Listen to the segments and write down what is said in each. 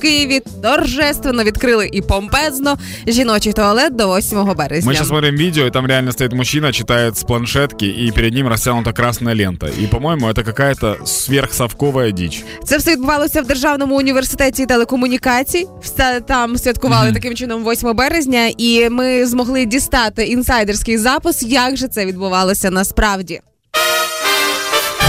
Києві торжественно відкрили і помпезно жіночий туалет до 8 березня. Мы сейчас смотрим видео, и там реально стоит мужчина, читает с планшетки, и перед ним растянута красная лента. И, по-моему, это какая-то сверхсовковая дичь. Це все відбувалося в Державному університеті телекомунікацій. Все там святкували таким чином 8 березня, і ми змогли дістати інсайдерський запис, як же це відбувалося насправді.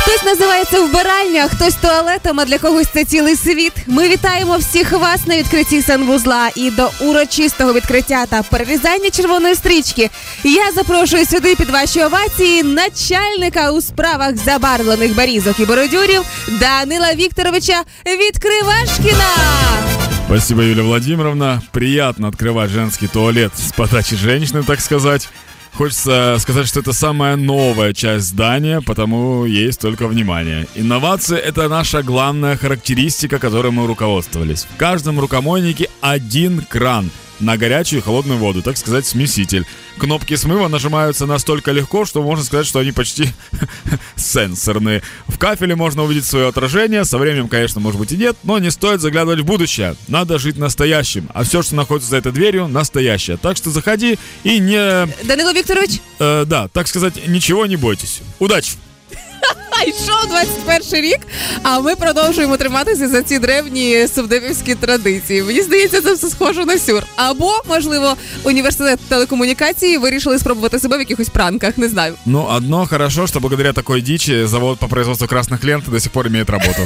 Хтось називається вбиральня, хтось туалетом, а для когось це цілий світ. Ми вітаємо всіх вас на відкритті санвузла і до урочистого відкриття та перерізання червоної стрічки. Я запрошую сюди під ваші овації начальника у справах забарвлених барізок і бородюрів Данила Вікторовича Відкривашкіна. Спасибо, Юлия Владимировна. Приятно открывать женский туалет с подачи женщины, так сказать. Хочется сказать, что это самая новая часть здания, потому есть только внимание. Инновации — это наша главная характеристика, которой мы руководствовались. В каждом рукомойнике один кран на горячую и холодную воду, так сказать, смеситель. Кнопки смыва нажимаются настолько легко, что можно сказать, что они почти сенсорные. В кафеле можно увидеть свое отражение, со временем, конечно, может быть и нет, но не стоит заглядывать в будущее. Надо жить настоящим, а все, что находится за этой дверью, настоящее. Так что заходи и не... Данило Вікторович, э, да, так сказать, ничего не бойтесь. Удачи! Йшов 21 рік, а ми продовжуємо триматися за ці древні сувдепівські традиції. Мені здається, це все схоже на сюр. Або, можливо, університет телекомунікації вирішили спробувати себе в якихось пранках. Не знаю. Ну, одно хорошо, що благодаря такой дічі завод по производству красных лент до сих пор имеет работу.